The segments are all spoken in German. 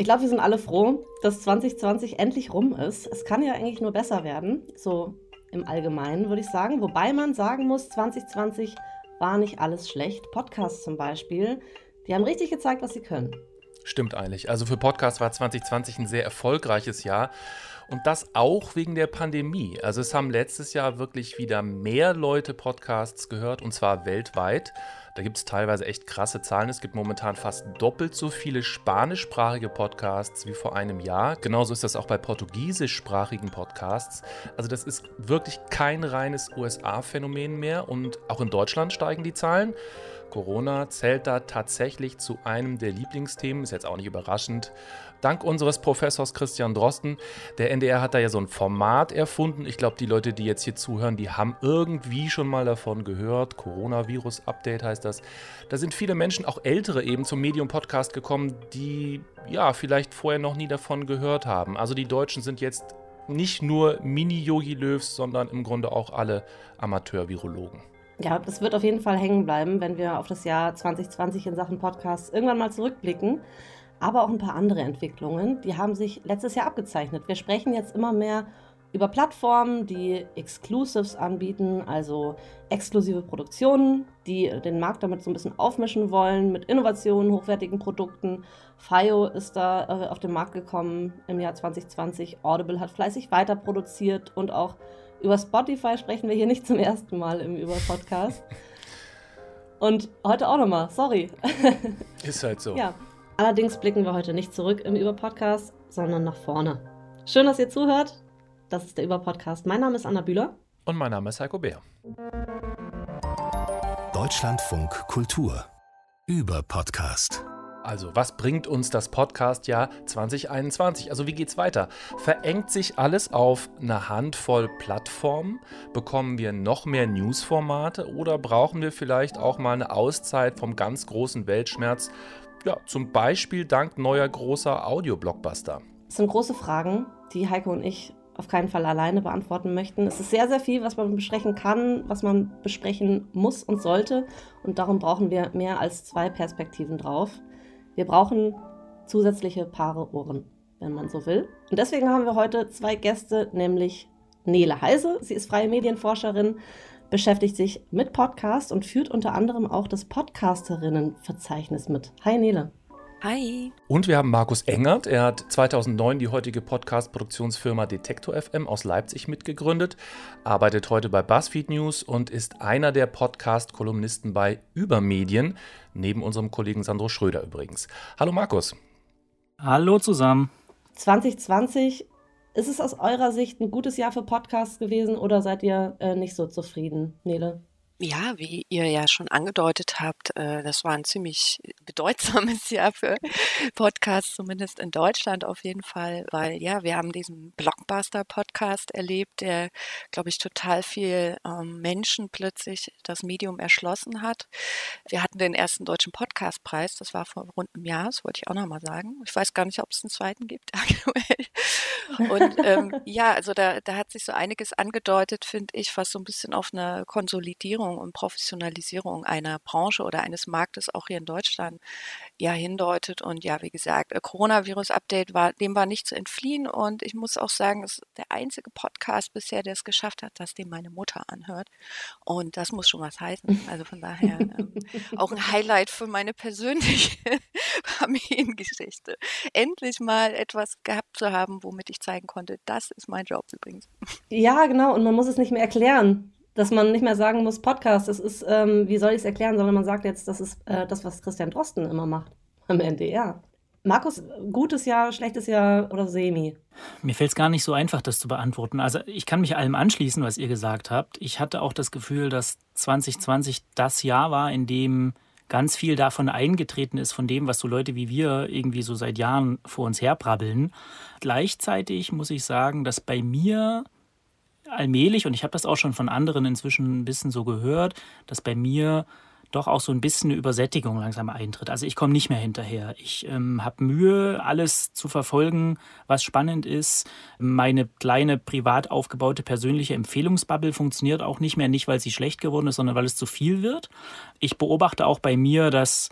Ich glaube, wir sind alle froh, dass 2020 endlich rum ist. Es kann ja eigentlich nur besser werden, so im Allgemeinen würde ich sagen. Wobei man sagen muss, 2020 war nicht alles schlecht. Podcasts zum Beispiel, die haben richtig gezeigt, was sie können. Stimmt eigentlich. Also für Podcasts war 2020 ein sehr erfolgreiches Jahr. Und das auch wegen der Pandemie. Also es haben letztes Jahr wirklich wieder mehr Leute Podcasts gehört und zwar weltweit. Da gibt es teilweise echt krasse Zahlen. Es gibt momentan fast doppelt so viele spanischsprachige Podcasts wie vor einem Jahr. Genauso ist das auch bei portugiesischsprachigen Podcasts. Also das ist wirklich kein reines USA-Phänomen mehr und auch in Deutschland steigen die Zahlen. Corona zählt da tatsächlich zu einem der Lieblingsthemen, ist jetzt auch nicht überraschend. Dank unseres Professors Christian Drosten. Der NDR hat da ja so ein Format erfunden. Ich glaube, die Leute, die jetzt hier zuhören, die haben irgendwie schon mal davon gehört. Coronavirus-Update heißt das. Da sind viele Menschen, auch ältere eben, zum Medium-Podcast gekommen, die ja vielleicht vorher noch nie davon gehört haben. Also die Deutschen sind jetzt nicht nur Mini-Yogi Löws, sondern im Grunde auch alle Amateur-Virologen. Ja, das wird auf jeden Fall hängen bleiben, wenn wir auf das Jahr 2020 in Sachen Podcasts irgendwann mal zurückblicken. Aber auch ein paar andere Entwicklungen, die haben sich letztes Jahr abgezeichnet. Wir sprechen jetzt immer mehr über Plattformen, die Exclusives anbieten, also exklusive Produktionen, die den Markt damit so ein bisschen aufmischen wollen mit Innovationen, hochwertigen Produkten. FIO ist da äh, auf den Markt gekommen im Jahr 2020. Audible hat fleißig weiter produziert und auch über Spotify sprechen wir hier nicht zum ersten Mal im Über-Podcast. Und heute auch nochmal, sorry. Ist halt so. Ja. Allerdings blicken wir heute nicht zurück im Über-Podcast, sondern nach vorne. Schön, dass ihr zuhört. Das ist der Über-Podcast. Mein Name ist Anna Bühler. Und mein Name ist Heiko Bär. Deutschlandfunk Kultur. Über-Podcast. Also, was bringt uns das Podcast-Jahr 2021? Also, wie geht's weiter? Verengt sich alles auf eine Handvoll Plattformen? Bekommen wir noch mehr Newsformate oder brauchen wir vielleicht auch mal eine Auszeit vom ganz großen Weltschmerz? Ja, zum Beispiel dank neuer großer Audio-Blockbuster. Das sind große Fragen, die Heiko und ich auf keinen Fall alleine beantworten möchten. Es ist sehr, sehr viel, was man besprechen kann, was man besprechen muss und sollte. Und darum brauchen wir mehr als zwei Perspektiven drauf. Wir brauchen zusätzliche Paare Ohren, wenn man so will. Und deswegen haben wir heute zwei Gäste, nämlich Nele Heise. Sie ist freie Medienforscherin, beschäftigt sich mit Podcast und führt unter anderem auch das Podcasterinnenverzeichnis mit. Hi Nele. Hi. Und wir haben Markus Engert. Er hat 2009 die heutige Podcast-Produktionsfirma Detektor FM aus Leipzig mitgegründet, arbeitet heute bei BuzzFeed News und ist einer der Podcast-Kolumnisten bei Übermedien, neben unserem Kollegen Sandro Schröder übrigens. Hallo Markus. Hallo zusammen. 2020, ist es aus eurer Sicht ein gutes Jahr für Podcasts gewesen oder seid ihr äh, nicht so zufrieden, Nele? Ja, wie ihr ja schon angedeutet habt, äh, das war ein ziemlich bedeutsames Jahr für Podcasts, zumindest in Deutschland auf jeden Fall, weil ja, wir haben diesen Blockbuster-Podcast erlebt, der, glaube ich, total viel ähm, Menschen plötzlich das Medium erschlossen hat. Wir hatten den ersten deutschen Podcastpreis, das war vor rund einem Jahr, das wollte ich auch nochmal sagen. Ich weiß gar nicht, ob es einen zweiten gibt aktuell. Und ähm, ja, also da, da hat sich so einiges angedeutet, finde ich, was so ein bisschen auf eine Konsolidierung Modernisierung und Professionalisierung einer Branche oder eines Marktes auch hier in Deutschland ja hindeutet. Und ja, wie gesagt, Coronavirus-Update war, dem war nicht zu entfliehen. Und ich muss auch sagen, es ist der einzige Podcast bisher, der es geschafft hat, dass dem meine Mutter anhört. Und das muss schon was heißen. Also von daher ähm, auch ein Highlight für meine persönliche Familiengeschichte. Endlich mal etwas gehabt zu haben, womit ich zeigen konnte, das ist mein Job übrigens. Ja, genau. Und man muss es nicht mehr erklären dass man nicht mehr sagen muss, Podcast, das ist, ähm, wie soll ich es erklären, sondern man sagt jetzt, das ist äh, das, was Christian Drosten immer macht am NDR. Markus, gutes Jahr, schlechtes Jahr oder semi? Mir fällt es gar nicht so einfach, das zu beantworten. Also ich kann mich allem anschließen, was ihr gesagt habt. Ich hatte auch das Gefühl, dass 2020 das Jahr war, in dem ganz viel davon eingetreten ist, von dem, was so Leute wie wir irgendwie so seit Jahren vor uns herbrabbeln. Gleichzeitig muss ich sagen, dass bei mir allmählich, und ich habe das auch schon von anderen inzwischen ein bisschen so gehört, dass bei mir doch auch so ein bisschen eine Übersättigung langsam eintritt. Also ich komme nicht mehr hinterher. Ich ähm, habe Mühe, alles zu verfolgen, was spannend ist. Meine kleine privat aufgebaute persönliche Empfehlungsbubble funktioniert auch nicht mehr, nicht weil sie schlecht geworden ist, sondern weil es zu viel wird. Ich beobachte auch bei mir, dass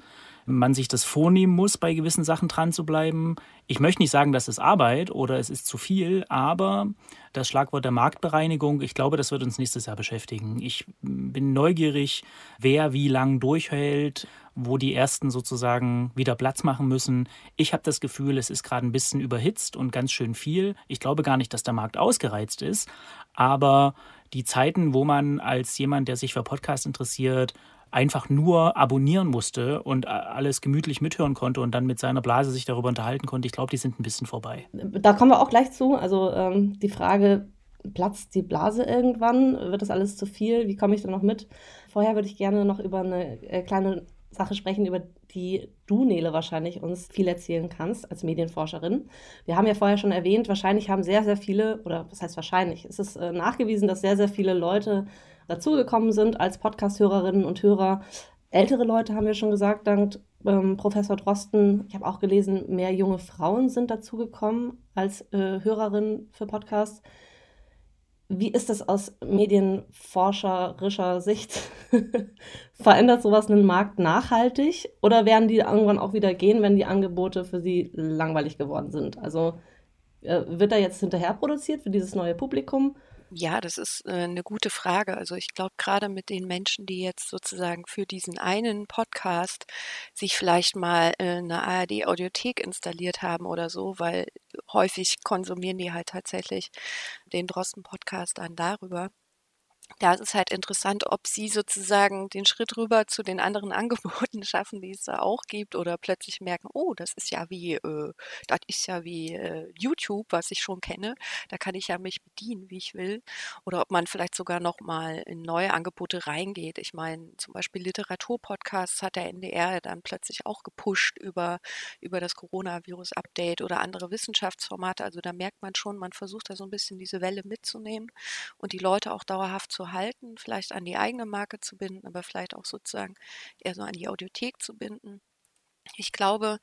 man sich das vornehmen muss, bei gewissen Sachen dran zu bleiben. Ich möchte nicht sagen, das ist Arbeit oder es ist zu viel, aber das Schlagwort der Marktbereinigung, ich glaube, das wird uns nächstes Jahr beschäftigen. Ich bin neugierig, wer wie lang durchhält, wo die Ersten sozusagen wieder Platz machen müssen. Ich habe das Gefühl, es ist gerade ein bisschen überhitzt und ganz schön viel. Ich glaube gar nicht, dass der Markt ausgereizt ist, aber die Zeiten, wo man als jemand, der sich für Podcasts interessiert, einfach nur abonnieren musste und alles gemütlich mithören konnte und dann mit seiner Blase sich darüber unterhalten konnte. Ich glaube, die sind ein bisschen vorbei. Da kommen wir auch gleich zu. Also ähm, die Frage, platzt die Blase irgendwann? Wird das alles zu viel? Wie komme ich da noch mit? Vorher würde ich gerne noch über eine äh, kleine Sache sprechen, über die du, Nele, wahrscheinlich uns viel erzählen kannst als Medienforscherin. Wir haben ja vorher schon erwähnt, wahrscheinlich haben sehr, sehr viele, oder was heißt wahrscheinlich, es ist äh, nachgewiesen, dass sehr, sehr viele Leute dazugekommen sind als Podcast-Hörerinnen und Hörer. Ältere Leute haben wir schon gesagt, dank ähm, Professor Drosten. Ich habe auch gelesen, mehr junge Frauen sind dazugekommen als äh, Hörerinnen für Podcasts. Wie ist das aus medienforscherischer Sicht? Verändert sowas einen Markt nachhaltig oder werden die irgendwann auch wieder gehen, wenn die Angebote für sie langweilig geworden sind? Also äh, wird da jetzt hinterher produziert für dieses neue Publikum ja, das ist äh, eine gute Frage. Also ich glaube, gerade mit den Menschen, die jetzt sozusagen für diesen einen Podcast sich vielleicht mal äh, eine ARD-Audiothek installiert haben oder so, weil häufig konsumieren die halt tatsächlich den Drosten-Podcast dann darüber da ist es halt interessant, ob sie sozusagen den Schritt rüber zu den anderen Angeboten schaffen, die es da auch gibt, oder plötzlich merken, oh, das ist ja wie, äh, das ist ja wie äh, YouTube, was ich schon kenne. Da kann ich ja mich bedienen, wie ich will. Oder ob man vielleicht sogar noch mal in neue Angebote reingeht. Ich meine, zum Beispiel Literaturpodcasts hat der NDR dann plötzlich auch gepusht über, über das Coronavirus-Update oder andere Wissenschaftsformate. Also da merkt man schon, man versucht da so ein bisschen diese Welle mitzunehmen und die Leute auch dauerhaft zu halten, vielleicht an die eigene Marke zu binden, aber vielleicht auch sozusagen eher so an die Audiothek zu binden. Ich glaube,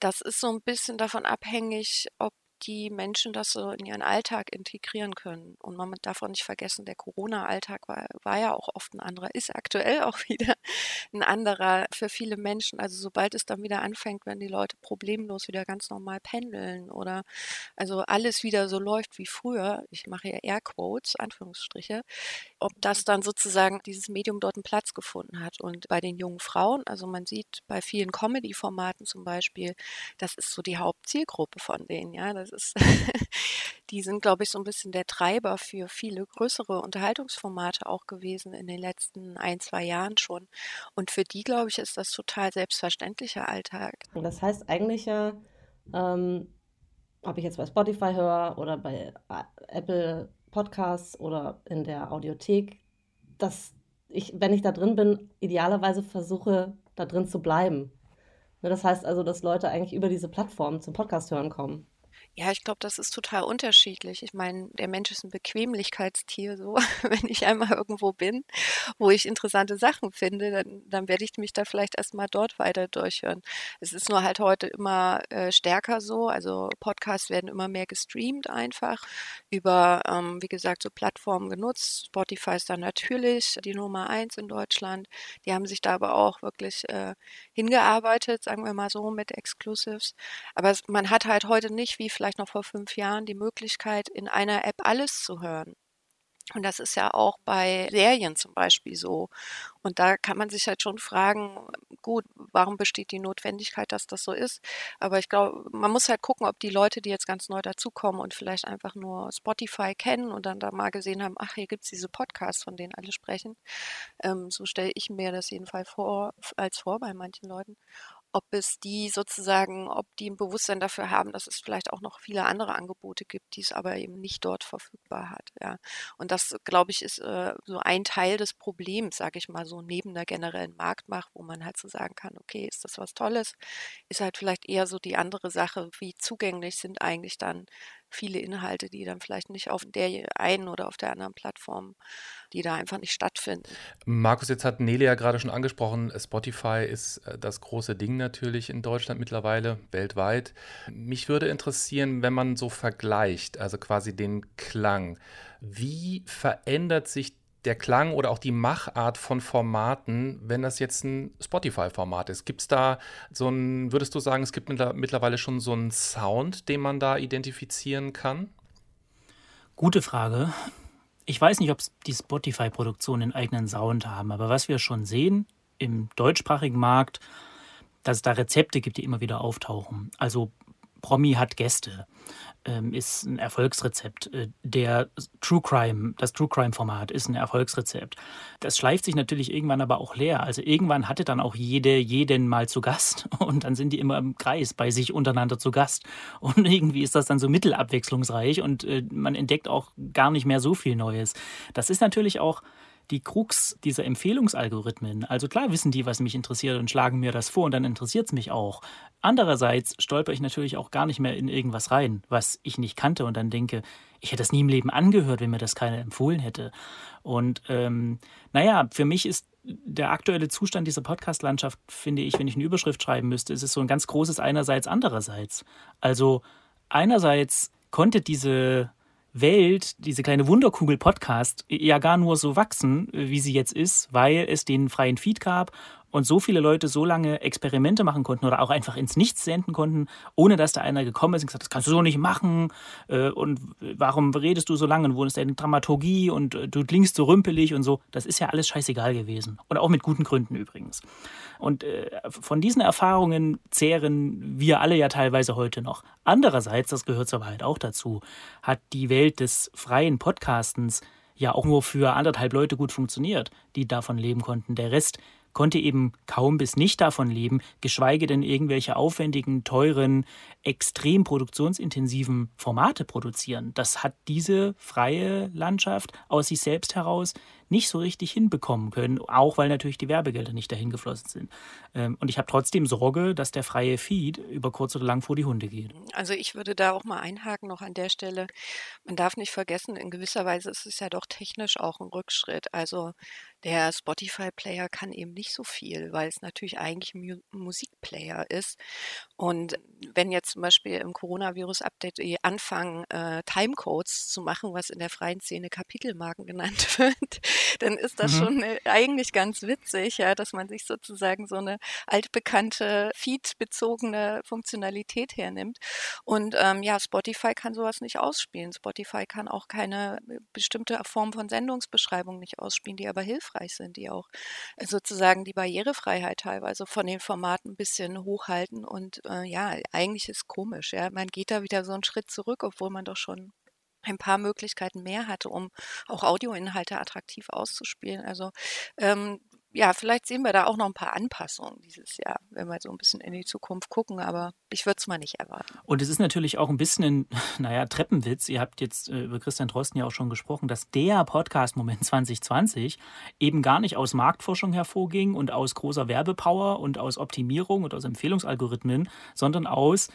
das ist so ein bisschen davon abhängig, ob die Menschen das so in ihren Alltag integrieren können. Und man darf auch nicht vergessen, der Corona-Alltag war, war ja auch oft ein anderer, ist aktuell auch wieder ein anderer für viele Menschen. Also sobald es dann wieder anfängt, wenn die Leute problemlos wieder ganz normal pendeln oder also alles wieder so läuft wie früher, ich mache ja Airquotes, Anführungsstriche, ob das dann sozusagen dieses Medium dort einen Platz gefunden hat. Und bei den jungen Frauen, also man sieht bei vielen Comedy-Formaten zum Beispiel, das ist so die Hauptzielgruppe von denen, ja. Das ist, die sind, glaube ich, so ein bisschen der Treiber für viele größere Unterhaltungsformate auch gewesen in den letzten ein, zwei Jahren schon. Und für die, glaube ich, ist das total selbstverständlicher Alltag. Das heißt eigentlich ja, ähm, ob ich jetzt bei Spotify höre oder bei äh, Apple Podcasts oder in der Audiothek, dass ich, wenn ich da drin bin, idealerweise versuche, da drin zu bleiben. Ne, das heißt also, dass Leute eigentlich über diese Plattform zum Podcast hören kommen. Ja, ich glaube, das ist total unterschiedlich. Ich meine, der Mensch ist ein Bequemlichkeitstier so. Wenn ich einmal irgendwo bin, wo ich interessante Sachen finde, dann, dann werde ich mich da vielleicht erstmal dort weiter durchhören. Es ist nur halt heute immer äh, stärker so. Also Podcasts werden immer mehr gestreamt einfach über, ähm, wie gesagt, so Plattformen genutzt. Spotify ist dann natürlich die Nummer eins in Deutschland. Die haben sich da aber auch wirklich äh, hingearbeitet, sagen wir mal so, mit Exclusives. Aber man hat halt heute nicht wie vielleicht noch vor fünf Jahren die Möglichkeit, in einer App alles zu hören. Und das ist ja auch bei Serien zum Beispiel so. Und da kann man sich halt schon fragen, gut, warum besteht die Notwendigkeit, dass das so ist? Aber ich glaube, man muss halt gucken, ob die Leute, die jetzt ganz neu dazukommen und vielleicht einfach nur Spotify kennen und dann da mal gesehen haben, ach, hier gibt es diese Podcasts, von denen alle sprechen. Ähm, so stelle ich mir das jedenfalls vor, als vor bei manchen Leuten ob es die sozusagen, ob die ein Bewusstsein dafür haben, dass es vielleicht auch noch viele andere Angebote gibt, die es aber eben nicht dort verfügbar hat. Ja. Und das, glaube ich, ist äh, so ein Teil des Problems, sage ich mal so, neben der generellen Marktmacht, wo man halt so sagen kann, okay, ist das was Tolles, ist halt vielleicht eher so die andere Sache, wie zugänglich sind eigentlich dann viele Inhalte, die dann vielleicht nicht auf der einen oder auf der anderen Plattform, die da einfach nicht stattfinden. Markus, jetzt hat Nele ja gerade schon angesprochen, Spotify ist äh, das große Ding natürlich in Deutschland mittlerweile, weltweit. Mich würde interessieren, wenn man so vergleicht, also quasi den Klang, wie verändert sich der Klang oder auch die Machart von Formaten, wenn das jetzt ein Spotify-Format ist? Gibt es da so ein, würdest du sagen, es gibt mittlerweile schon so einen Sound, den man da identifizieren kann? Gute Frage. Ich weiß nicht, ob die Spotify-Produktionen einen eigenen Sound haben, aber was wir schon sehen im deutschsprachigen Markt, dass es da Rezepte gibt, die immer wieder auftauchen. Also Promi hat Gäste ist ein Erfolgsrezept. Äh, der True Crime, das True Crime Format ist ein Erfolgsrezept. Das schleift sich natürlich irgendwann aber auch leer. Also irgendwann hatte dann auch jede, jeden mal zu Gast und dann sind die immer im Kreis bei sich untereinander zu Gast. Und irgendwie ist das dann so mittelabwechslungsreich und äh, man entdeckt auch gar nicht mehr so viel Neues. Das ist natürlich auch die Krux dieser Empfehlungsalgorithmen. Also klar wissen die, was mich interessiert und schlagen mir das vor und dann interessiert es mich auch. Andererseits stolper ich natürlich auch gar nicht mehr in irgendwas rein, was ich nicht kannte und dann denke, ich hätte das nie im Leben angehört, wenn mir das keiner empfohlen hätte. Und ähm, naja, für mich ist der aktuelle Zustand dieser Podcast-Landschaft, finde ich, wenn ich eine Überschrift schreiben müsste, ist es so ein ganz großes einerseits, andererseits. Also einerseits konnte diese Welt, diese kleine Wunderkugel-Podcast, ja gar nur so wachsen, wie sie jetzt ist, weil es den freien Feed gab und so viele Leute so lange Experimente machen konnten oder auch einfach ins Nichts senden konnten, ohne dass da einer gekommen ist und gesagt, das kannst du so nicht machen äh, und warum redest du so lange und wo ist deine Dramaturgie und äh, du klingst so rümpelig und so. Das ist ja alles scheißegal gewesen und auch mit guten Gründen übrigens. Und äh, von diesen Erfahrungen zehren wir alle ja teilweise heute noch. Andererseits, das gehört zur Wahrheit auch dazu, hat die Welt des freien Podcastens ja auch nur für anderthalb Leute gut funktioniert, die davon leben konnten. Der Rest konnte eben kaum bis nicht davon leben, geschweige denn irgendwelche aufwendigen, teuren, extrem produktionsintensiven Formate produzieren. Das hat diese freie Landschaft aus sich selbst heraus nicht so richtig hinbekommen können, auch weil natürlich die Werbegelder nicht dahin geflossen sind. Ähm, und ich habe trotzdem Sorge, dass der freie Feed über kurz oder lang vor die Hunde geht. Also ich würde da auch mal einhaken noch an der Stelle. Man darf nicht vergessen, in gewisser Weise ist es ja doch technisch auch ein Rückschritt. Also der Spotify-Player kann eben nicht so viel, weil es natürlich eigentlich ein Musikplayer ist. Und wenn jetzt zum Beispiel im Coronavirus-Update anfangen, äh, Timecodes zu machen, was in der freien Szene Kapitelmarken genannt wird, dann ist das mhm. schon äh, eigentlich ganz witzig, ja, dass man sich sozusagen so eine altbekannte Feed-bezogene Funktionalität hernimmt. Und ähm, ja, Spotify kann sowas nicht ausspielen. Spotify kann auch keine äh, bestimmte Form von Sendungsbeschreibung nicht ausspielen, die aber hilfreich sind, die auch äh, sozusagen die Barrierefreiheit teilweise von den Formaten ein bisschen hochhalten. Und äh, ja, eigentlich ist komisch. Ja, man geht da wieder so einen Schritt zurück, obwohl man doch schon ein paar Möglichkeiten mehr hatte, um auch Audioinhalte attraktiv auszuspielen. Also ähm, ja, vielleicht sehen wir da auch noch ein paar Anpassungen dieses Jahr, wenn wir so ein bisschen in die Zukunft gucken, aber ich würde es mal nicht erwarten. Und es ist natürlich auch ein bisschen ein, naja, Treppenwitz. Ihr habt jetzt äh, über Christian Drosten ja auch schon gesprochen, dass der Podcast-Moment 2020 eben gar nicht aus Marktforschung hervorging und aus großer Werbepower und aus Optimierung und aus Empfehlungsalgorithmen, sondern aus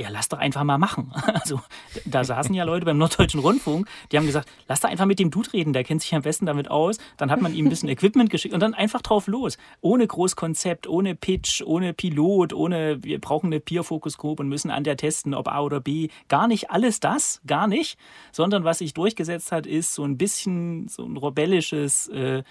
ja, lass doch einfach mal machen. Also da saßen ja Leute beim Norddeutschen Rundfunk, die haben gesagt, lass doch einfach mit dem Dude reden, der kennt sich am besten damit aus. Dann hat man ihm ein bisschen Equipment geschickt und dann einfach drauf los. Ohne Großkonzept, ohne Pitch, ohne Pilot, ohne wir brauchen eine Peer-Focus-Group und müssen an der testen, ob A oder B. Gar nicht alles das, gar nicht. Sondern was sich durchgesetzt hat, ist so ein bisschen so ein rebellisches äh,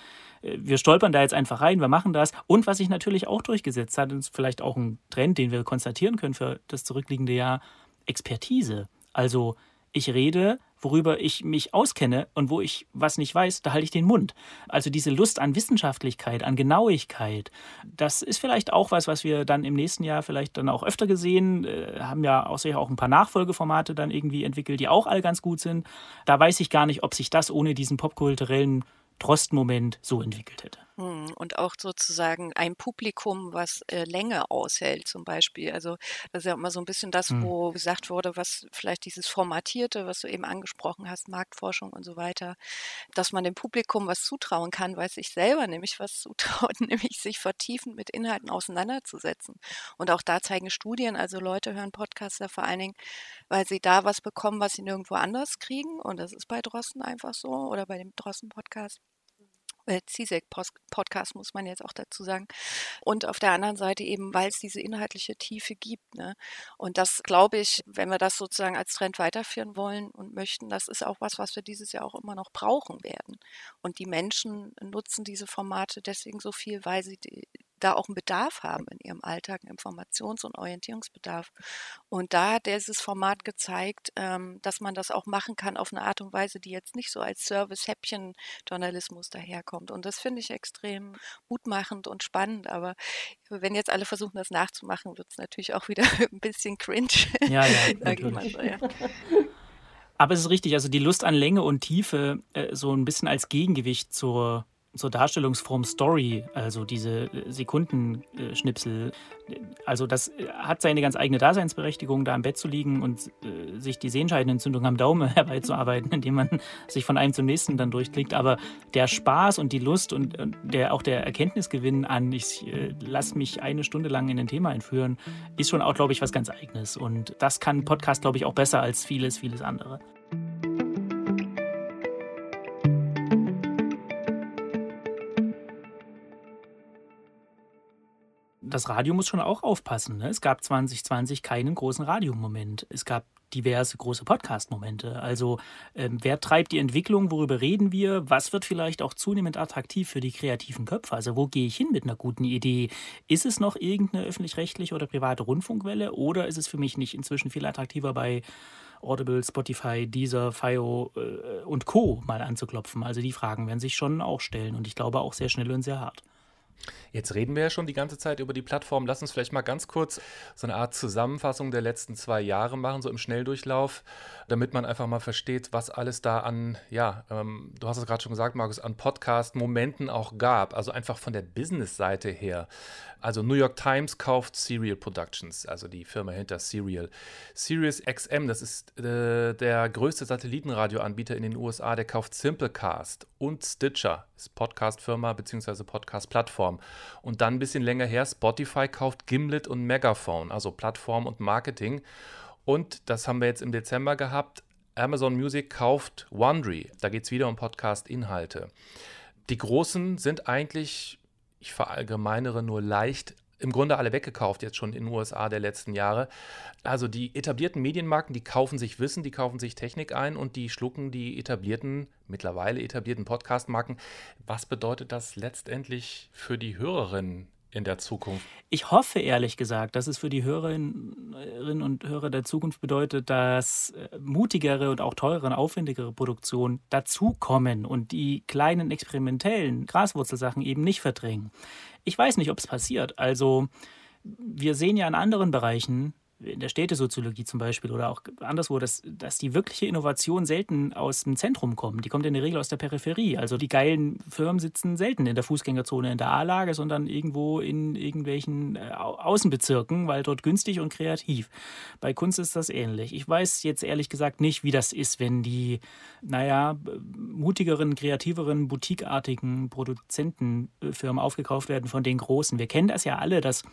wir stolpern da jetzt einfach rein, wir machen das. Und was sich natürlich auch durchgesetzt hat, ist vielleicht auch ein Trend, den wir konstatieren können für das zurückliegende Jahr, Expertise. Also ich rede, worüber ich mich auskenne und wo ich was nicht weiß, da halte ich den Mund. Also diese Lust an Wissenschaftlichkeit, an Genauigkeit, das ist vielleicht auch was, was wir dann im nächsten Jahr vielleicht dann auch öfter gesehen äh, haben ja auch sicher auch ein paar Nachfolgeformate dann irgendwie entwickelt, die auch alle ganz gut sind. Da weiß ich gar nicht, ob sich das ohne diesen popkulturellen Trost-Moment so entwickelt hätte. Hm, und auch sozusagen ein Publikum, was äh, Länge aushält, zum Beispiel. Also das ist ja immer so ein bisschen das, mhm. wo gesagt wurde, was vielleicht dieses Formatierte, was du eben angesprochen hast, Marktforschung und so weiter, dass man dem Publikum was zutrauen kann, weil sich selber nämlich was zutraut, nämlich sich vertiefend mit Inhalten auseinanderzusetzen. Und auch da zeigen Studien, also Leute hören Podcasts ja vor allen Dingen, weil sie da was bekommen, was sie nirgendwo anders kriegen. Und das ist bei Drosten einfach so oder bei dem Drosten-Podcast. Äh, CISEC-Podcast, muss man jetzt auch dazu sagen. Und auf der anderen Seite eben, weil es diese inhaltliche Tiefe gibt. Ne? Und das glaube ich, wenn wir das sozusagen als Trend weiterführen wollen und möchten, das ist auch was, was wir dieses Jahr auch immer noch brauchen werden. Und die Menschen nutzen diese Formate deswegen so viel, weil sie die, da auch einen Bedarf haben in ihrem Alltag, einen Informations- und Orientierungsbedarf. Und da hat dieses Format gezeigt, ähm, dass man das auch machen kann auf eine Art und Weise, die jetzt nicht so als Service-Häppchen-Journalismus daherkommt. Und das finde ich extrem mutmachend und spannend. Aber wenn jetzt alle versuchen, das nachzumachen, wird es natürlich auch wieder ein bisschen cringe. Ja, ja, natürlich. So, ja. Aber es ist richtig, also die Lust an Länge und Tiefe äh, so ein bisschen als Gegengewicht zur zur Darstellungsform Story, also diese äh, Sekundenschnipsel. Also das äh, hat seine ganz eigene Daseinsberechtigung, da im Bett zu liegen und äh, sich die Sehenscheidenentzündung am Daumen herbeizuarbeiten, indem man sich von einem zum nächsten dann durchklickt. Aber der Spaß und die Lust und der, auch der Erkenntnisgewinn an, ich lasse mich eine Stunde lang in ein Thema einführen, ist schon auch, glaube ich, was ganz Eigenes. Und das kann Podcast, glaube ich, auch besser als vieles, vieles andere. Das Radio muss schon auch aufpassen. Ne? Es gab 2020 keinen großen Radiomoment. Es gab diverse große Podcast-Momente. Also ähm, wer treibt die Entwicklung, worüber reden wir, was wird vielleicht auch zunehmend attraktiv für die kreativen Köpfe? Also wo gehe ich hin mit einer guten Idee? Ist es noch irgendeine öffentlich-rechtliche oder private Rundfunkwelle oder ist es für mich nicht inzwischen viel attraktiver bei Audible, Spotify, Deezer, FIO äh, und Co. mal anzuklopfen? Also die Fragen werden sich schon auch stellen und ich glaube auch sehr schnell und sehr hart. Jetzt reden wir ja schon die ganze Zeit über die Plattform. Lass uns vielleicht mal ganz kurz so eine Art Zusammenfassung der letzten zwei Jahre machen, so im Schnelldurchlauf, damit man einfach mal versteht, was alles da an, ja, ähm, du hast es gerade schon gesagt, Markus, an Podcast-Momenten auch gab. Also einfach von der Business-Seite her. Also New York Times kauft Serial Productions, also die Firma hinter Serial. Sirius XM, das ist äh, der größte Satellitenradioanbieter in den USA, der kauft Simplecast und Stitcher, ist Podcast-Firma bzw. Podcast-Plattform. Und dann ein bisschen länger her, Spotify kauft Gimlet und Megaphone, also Plattform und Marketing. Und das haben wir jetzt im Dezember gehabt. Amazon Music kauft Wondery. Da geht es wieder um Podcast-Inhalte. Die Großen sind eigentlich ich verallgemeinere nur leicht, im Grunde alle weggekauft, jetzt schon in den USA der letzten Jahre. Also die etablierten Medienmarken, die kaufen sich Wissen, die kaufen sich Technik ein und die schlucken die etablierten, mittlerweile etablierten Podcast-Marken. Was bedeutet das letztendlich für die Hörerinnen in der Zukunft? Ich hoffe ehrlich gesagt, dass es für die Hörerinnen und Hörer der Zukunft bedeutet, dass äh, mutigere und auch teurere und aufwendigere Produktionen dazukommen und die kleinen experimentellen Graswurzelsachen eben nicht verdrängen. Ich weiß nicht, ob es passiert. Also wir sehen ja in anderen Bereichen, in der Städtesoziologie zum Beispiel oder auch anderswo, dass, dass die wirkliche Innovation selten aus dem Zentrum kommt. Die kommt in der Regel aus der Peripherie. Also die geilen Firmen sitzen selten in der Fußgängerzone in der A-Lage, sondern irgendwo in irgendwelchen äh, Außenbezirken, weil dort günstig und kreativ. Bei Kunst ist das ähnlich. Ich weiß jetzt ehrlich gesagt nicht, wie das ist, wenn die, naja, mutigeren, kreativeren, boutiqueartigen Produzentenfirmen aufgekauft werden von den großen. Wir kennen das ja alle, dass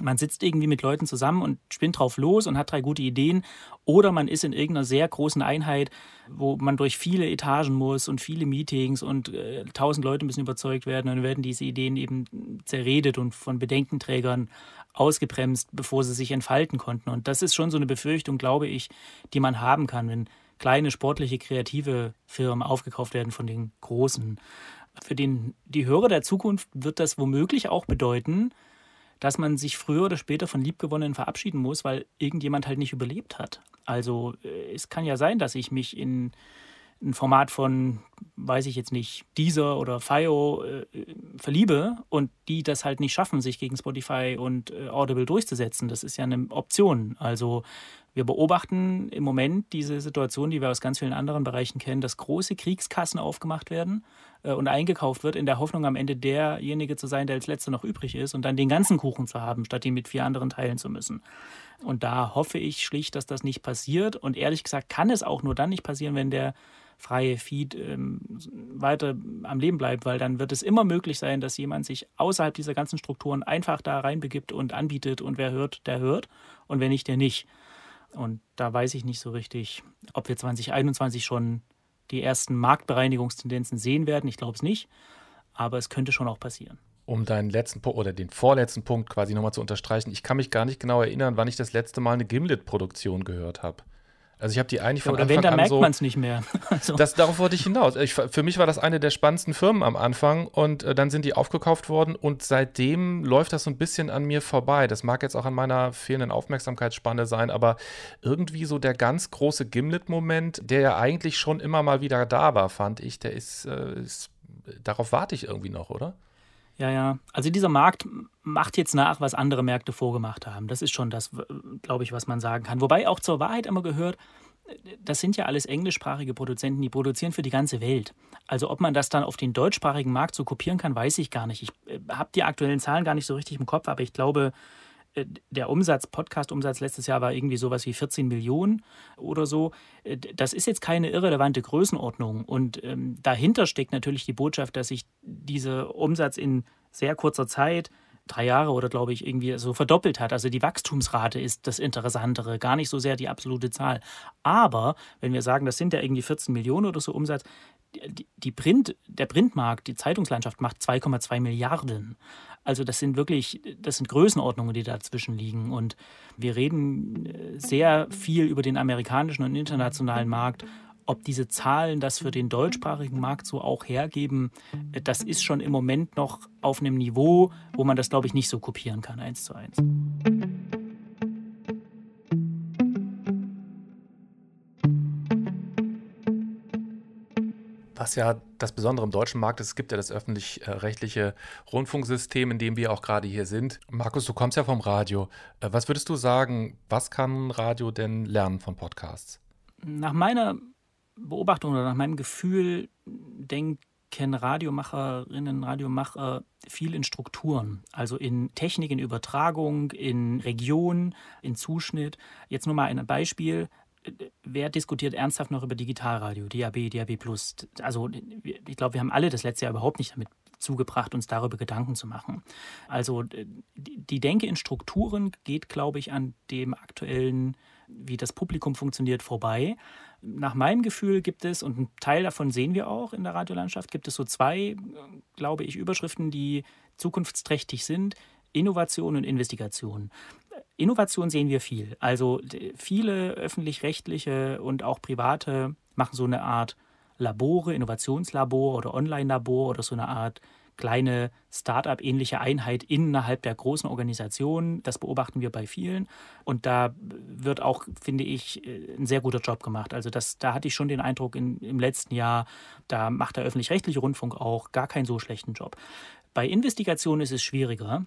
man sitzt irgendwie mit Leuten zusammen und spinnt drauf los und hat drei gute Ideen. Oder man ist in irgendeiner sehr großen Einheit, wo man durch viele Etagen muss und viele Meetings und äh, tausend äh, Leute müssen überzeugt werden. Und dann werden diese Ideen eben zerredet und von Bedenkenträgern ausgebremst, bevor sie sich entfalten konnten. Und das ist schon so eine Befürchtung, glaube ich, die man haben kann, wenn kleine sportliche, kreative Firmen aufgekauft werden von den großen. Für den, die Hörer der Zukunft wird das womöglich auch bedeuten, dass man sich früher oder später von Liebgewonnenen verabschieden muss, weil irgendjemand halt nicht überlebt hat. Also äh, es kann ja sein, dass ich mich in ein Format von, weiß ich jetzt nicht, Deezer oder FIO äh, verliebe und die das halt nicht schaffen, sich gegen Spotify und äh, Audible durchzusetzen. Das ist ja eine Option. Also wir beobachten im Moment diese Situation, die wir aus ganz vielen anderen Bereichen kennen, dass große Kriegskassen aufgemacht werden äh, und eingekauft wird, in der Hoffnung, am Ende derjenige zu sein, der als letzter noch übrig ist und dann den ganzen Kuchen zu haben, statt ihn mit vier anderen teilen zu müssen. Und da hoffe ich schlicht, dass das nicht passiert. Und ehrlich gesagt kann es auch nur dann nicht passieren, wenn der freie Feed ähm, weiter am Leben bleibt, weil dann wird es immer möglich sein, dass jemand sich außerhalb dieser ganzen Strukturen einfach da reinbegibt und anbietet und wer hört, der hört und wer nicht, der nicht. Und da weiß ich nicht so richtig, ob wir 2021 schon die ersten Marktbereinigungstendenzen sehen werden. Ich glaube es nicht. aber es könnte schon auch passieren. Um deinen letzten Punkt oder den vorletzten Punkt quasi nochmal zu unterstreichen, ich kann mich gar nicht genau erinnern, wann ich das letzte Mal eine Gimlet-Produktion gehört habe. Also ich habe die eigentlich von Oder Anfang wenn, dann an merkt so, man es nicht mehr. Also, Das, darauf wollte ich hinaus. Ich, für mich war das eine der spannendsten Firmen am Anfang und äh, dann sind die aufgekauft worden und seitdem läuft das so ein bisschen an mir vorbei. Das mag jetzt auch an meiner fehlenden Aufmerksamkeitsspanne sein, aber irgendwie so der ganz große Gimlet-Moment, der ja eigentlich schon immer mal wieder da war, fand ich, der ist, äh, ist darauf warte ich irgendwie noch, oder? Ja, ja. Also dieser Markt macht jetzt nach, was andere Märkte vorgemacht haben. Das ist schon das, glaube ich, was man sagen kann. Wobei auch zur Wahrheit immer gehört, das sind ja alles englischsprachige Produzenten, die produzieren für die ganze Welt. Also ob man das dann auf den deutschsprachigen Markt so kopieren kann, weiß ich gar nicht. Ich äh, habe die aktuellen Zahlen gar nicht so richtig im Kopf, aber ich glaube, der Umsatz, Podcast-Umsatz letztes Jahr war irgendwie sowas wie 14 Millionen oder so. Äh, Das ist jetzt keine irrelevante Größenordnung. Und ähm, dahinter steckt natürlich die Botschaft, dass sich dieser Umsatz in sehr kurzer Zeit, drei Jahre oder glaube ich, irgendwie so verdoppelt hat. Also die Wachstumsrate ist das Interessantere, gar nicht so sehr die absolute Zahl. Aber wenn wir sagen, das sind ja irgendwie 14 Millionen oder so Umsatz, die Print, der Printmarkt, die Zeitungslandschaft macht 2,2 Milliarden. Also das sind wirklich, das sind Größenordnungen, die dazwischen liegen. Und wir reden äh, sehr viel über den amerikanischen und internationalen Markt. Ob diese Zahlen das für den deutschsprachigen Markt so auch hergeben, äh, das ist schon im Moment noch auf einem Niveau, wo man das, glaube ich, nicht so kopieren kann, eins zu eins. Was ja das Besondere im deutschen Markt ist, es gibt ja das öffentlich-rechtliche Rundfunksystem, in dem wir auch gerade hier sind. Markus, du kommst ja vom Radio. Äh, Was würdest du sagen, was kann Radio denn lernen von Podcasts? Nach meiner Beobachtung oder nach meinem Gefühl denken Radiomacherinnen, Radiomacher viel in Strukturen, also in Technik, in Übertragung, in Region, in Zuschnitt. Jetzt nur mal ein Beispiel. Wer diskutiert ernsthaft noch über Digitalradio, DAB, DAB Plus? Also ich glaube, wir haben alle das letzte Jahr überhaupt nicht damit zugebracht, uns darüber Gedanken zu machen. Also die Denke in Strukturen geht, glaube ich, an dem aktuellen, wie das Publikum funktioniert, vorbei. Nach meinem Gefühl gibt es, und einen Teil davon sehen wir auch in der Radiolandschaft, gibt es so zwei, glaube ich, Überschriften, die zukunftsträchtig sind. Innovation und Investigation. Innovation sehen wir viel. Also viele öffentlich-rechtliche und auch private machen so eine Art Labore, Innovationslabor oder Online-Labor oder so eine Art kleine Start-up-ähnliche Einheit innerhalb der großen Organisation. Das beobachten wir bei vielen. Und da wird auch, finde ich, äh, ein sehr guter Job gemacht. Also das, da hatte ich schon den Eindruck in, im letzten Jahr, da macht der öffentlich-rechtliche Rundfunk auch gar keinen so schlechten Job. Bei Investigationen ist es schwieriger.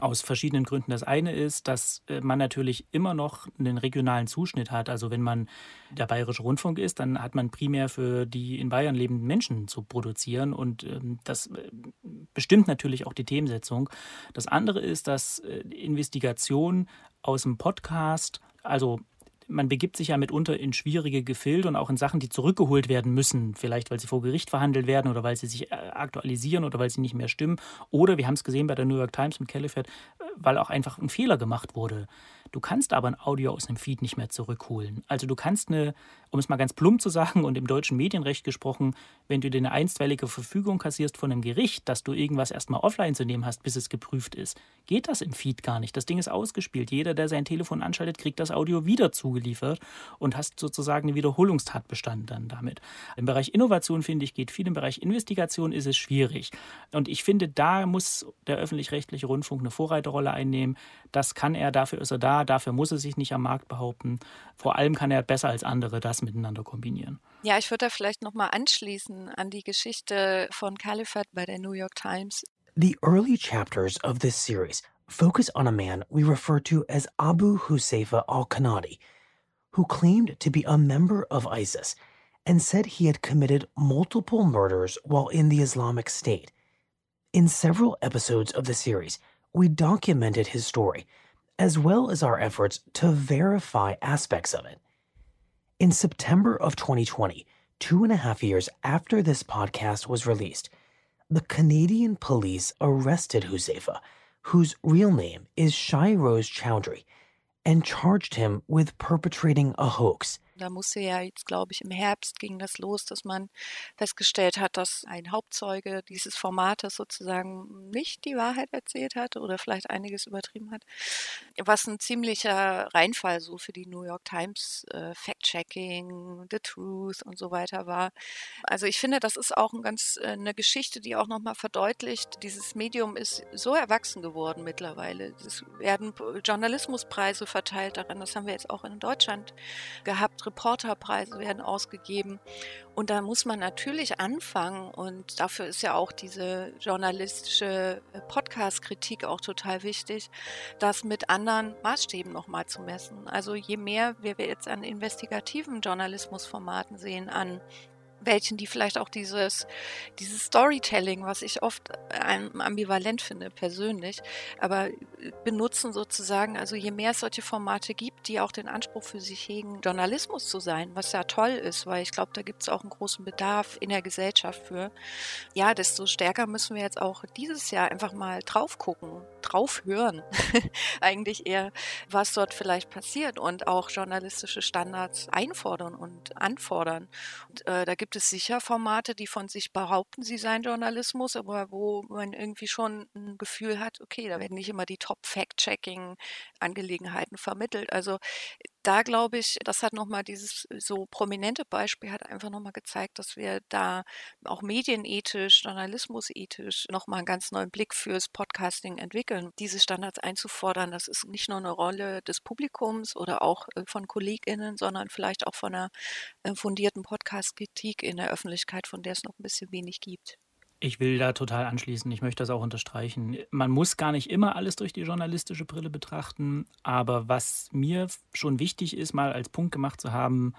Aus verschiedenen Gründen. Das eine ist, dass äh, man natürlich immer noch einen regionalen Zuschnitt hat. Also wenn man der Bayerische Rundfunk ist, dann hat man primär für die in Bayern lebenden Menschen zu produzieren und ähm, das äh, bestimmt natürlich auch die Themensetzung. Das andere ist, dass äh, Investigation aus dem Podcast, also man begibt sich ja mitunter in schwierige Gefilde und auch in Sachen, die zurückgeholt werden müssen. Vielleicht, weil sie vor Gericht verhandelt werden oder weil sie sich äh, aktualisieren oder weil sie nicht mehr stimmen. Oder, wir haben es gesehen bei der New York Times mit Califat, äh, weil auch einfach ein Fehler gemacht wurde. Du kannst aber ein Audio aus einem Feed nicht mehr zurückholen. Also du kannst eine, um es mal ganz plump zu sagen und im deutschen Medienrecht gesprochen, wenn du dir eine einstweilige Verfügung kassierst von einem Gericht, dass du irgendwas erstmal offline zu nehmen hast, bis es geprüft ist, geht das im Feed gar nicht. Das Ding ist ausgespielt. Jeder, der sein Telefon anschaltet, kriegt das Audio wieder zugeliefert und hast sozusagen einen Wiederholungstatbestand dann damit. Im Bereich Innovation, finde ich, geht viel. Im Bereich Investigation ist es schwierig. Und ich finde, da muss der öffentlich-rechtliche Rundfunk eine Vorreiterrolle einnehmen. Das kann er, dafür ist er da, dafür muss er sich nicht am Markt behaupten. Vor allem kann er besser als andere das miteinander kombinieren. Ja, ich würde da vielleicht nochmal anschließen an die Geschichte von Califat bei der New York Times. The early chapters of this series focus on a man we refer to as Abu Huzaifa al Kanadi, who claimed to be a member of ISIS and said he had committed multiple murders while in the Islamic State. In several episodes of the series, we documented his story, as well as our efforts to verify aspects of it. In September of 2020, two and a half years after this podcast was released, the Canadian police arrested Huzaifa, whose real name is Shai Rose Chowdhury, and charged him with perpetrating a hoax. Da musste ja jetzt, glaube ich, im Herbst ging das los, dass man festgestellt hat, dass ein Hauptzeuge dieses Formates sozusagen nicht die Wahrheit erzählt hat oder vielleicht einiges übertrieben hat. Was ein ziemlicher Reinfall so für die New York Times äh, Fact-Checking, The Truth und so weiter war. Also ich finde, das ist auch ein ganz äh, eine Geschichte, die auch nochmal verdeutlicht, dieses Medium ist so erwachsen geworden mittlerweile. Es werden Journalismuspreise verteilt daran. Das haben wir jetzt auch in Deutschland gehabt. Reporterpreise werden ausgegeben. Und da muss man natürlich anfangen. Und dafür ist ja auch diese journalistische äh, Podcast-Kritik auch total wichtig, das mit anderen Maßstäben nochmal zu messen. Also je mehr wir jetzt an investigativen Journalismusformaten sehen, an welchen, die vielleicht auch dieses, dieses Storytelling, was ich oft ambivalent finde persönlich, aber benutzen sozusagen, also je mehr es solche Formate gibt, die auch den Anspruch für sich hegen, Journalismus zu sein, was ja toll ist, weil ich glaube, da gibt es auch einen großen Bedarf in der Gesellschaft für, ja, desto stärker müssen wir jetzt auch dieses Jahr einfach mal drauf gucken, drauf hören, eigentlich eher, was dort vielleicht passiert und auch journalistische Standards einfordern und anfordern. Und äh, da gibt es sicher Formate, die von sich behaupten, sie seien Journalismus, aber wo man irgendwie schon ein Gefühl hat, okay, da werden nicht immer die Top-Fact-Checking-Angelegenheiten vermittelt. Also da glaube ich, das hat nochmal dieses so prominente Beispiel hat einfach nochmal gezeigt, dass wir da auch medienethisch, journalismusethisch nochmal einen ganz neuen Blick fürs Podcasting entwickeln. Diese Standards einzufordern, das ist nicht nur eine Rolle des Publikums oder auch äh, von KollegInnen, sondern vielleicht auch von einer äh, fundierten Podcast-Kritik in der Öffentlichkeit, von der es noch ein bisschen wenig gibt. Ich will da total anschließen. Ich möchte das auch unterstreichen. Man muss gar nicht immer alles durch die journalistische Brille betrachten. Aber was mir schon wichtig ist, mal als Punkt gemacht zu haben,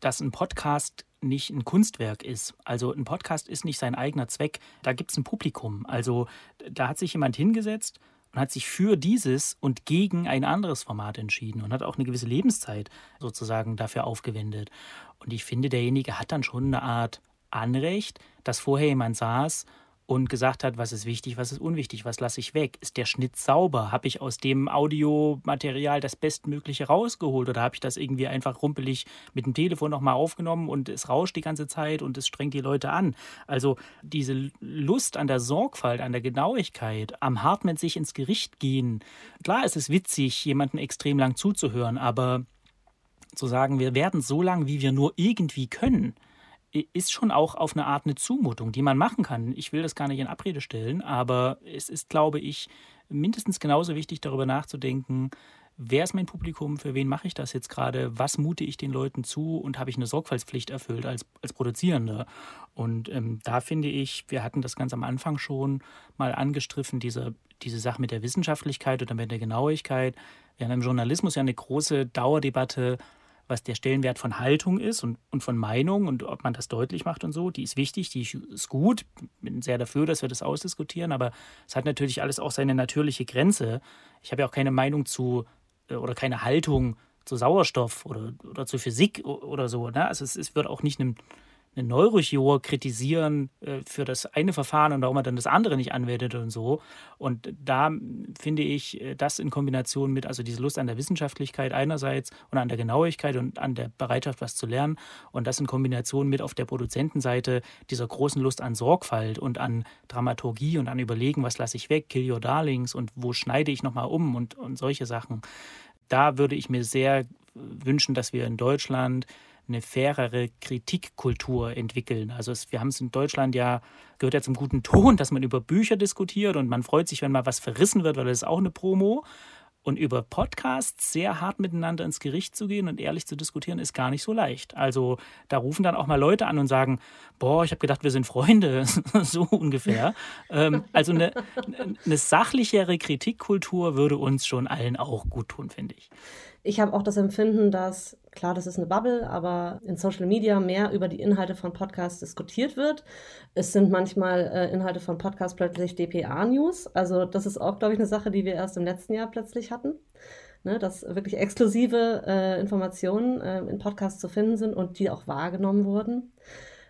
dass ein Podcast nicht ein Kunstwerk ist. Also ein Podcast ist nicht sein eigener Zweck. Da gibt es ein Publikum. Also da hat sich jemand hingesetzt und hat sich für dieses und gegen ein anderes Format entschieden und hat auch eine gewisse Lebenszeit sozusagen dafür aufgewendet. Und ich finde, derjenige hat dann schon eine Art Anrecht, dass vorher jemand saß und gesagt hat, was ist wichtig, was ist unwichtig, was lasse ich weg. Ist der Schnitt sauber? Habe ich aus dem Audiomaterial das Bestmögliche rausgeholt oder habe ich das irgendwie einfach rumpelig mit dem Telefon nochmal aufgenommen und es rauscht die ganze Zeit und es strengt die Leute an? Also diese Lust an der Sorgfalt, an der Genauigkeit, am hart mit sich ins Gericht gehen. Klar, es ist witzig, jemanden extrem lang zuzuhören, aber zu sagen, wir werden so lang, wie wir nur irgendwie können, ist schon auch auf eine Art eine Zumutung, die man machen kann. Ich will das gar nicht in Abrede stellen, aber es ist, glaube ich, mindestens genauso wichtig, darüber nachzudenken, wer ist mein Publikum, für wen mache ich das jetzt gerade, was mute ich den Leuten zu und habe ich eine Sorgfaltspflicht erfüllt als, als Produzierender. Und ähm, da finde ich, wir hatten das ganz am Anfang schon mal angestriffen, diese, diese Sache mit der Wissenschaftlichkeit oder mit der Genauigkeit. Wir haben im Journalismus ja eine große Dauerdebatte, was der Stellenwert von Haltung ist und, und von Meinung und ob man das deutlich macht und so. Die ist wichtig, die ist gut. Ich bin sehr dafür, dass wir das ausdiskutieren, aber es hat natürlich alles auch seine natürliche Grenze. Ich habe ja auch keine Meinung zu äh, oder keine Haltung zu Sauerstoff oder, oder zu Physik oder so. Ne? Also es, es wird auch nicht einem einen Neurochirurg kritisieren äh, für das eine Verfahren und warum er dann das andere nicht anwendet und so. Und da finde ich äh, das in Kombination mit, also diese Lust an der Wissenschaftlichkeit einerseits und an der Genauigkeit und an der Bereitschaft, was zu lernen und das in Kombination mit auf der Produzentenseite dieser großen Lust an Sorgfalt und an Dramaturgie und an Überlegen, was lasse ich weg, Kill Your Darlings und wo schneide ich nochmal um und, und solche Sachen. Da würde ich mir sehr wünschen, dass wir in Deutschland eine fairere Kritikkultur entwickeln. Also es, wir haben es in Deutschland ja, gehört ja zum guten Ton, dass man über Bücher diskutiert und man freut sich, wenn mal was verrissen wird, weil das ist auch eine Promo. Und über Podcasts sehr hart miteinander ins Gericht zu gehen und ehrlich zu diskutieren, ist gar nicht so leicht. Also da rufen dann auch mal Leute an und sagen, boah, ich habe gedacht, wir sind Freunde, so ungefähr. ähm, also eine, eine sachlichere Kritikkultur würde uns schon allen auch gut tun, finde ich. Ich habe auch das Empfinden, dass, klar, das ist eine Bubble, aber in Social Media mehr über die Inhalte von Podcasts diskutiert wird. Es sind manchmal äh, Inhalte von Podcasts plötzlich DPA-News. Also das ist auch, glaube ich, eine Sache, die wir erst im letzten Jahr plötzlich hatten. Ne, dass wirklich exklusive äh, Informationen äh, in Podcasts zu finden sind und die auch wahrgenommen wurden.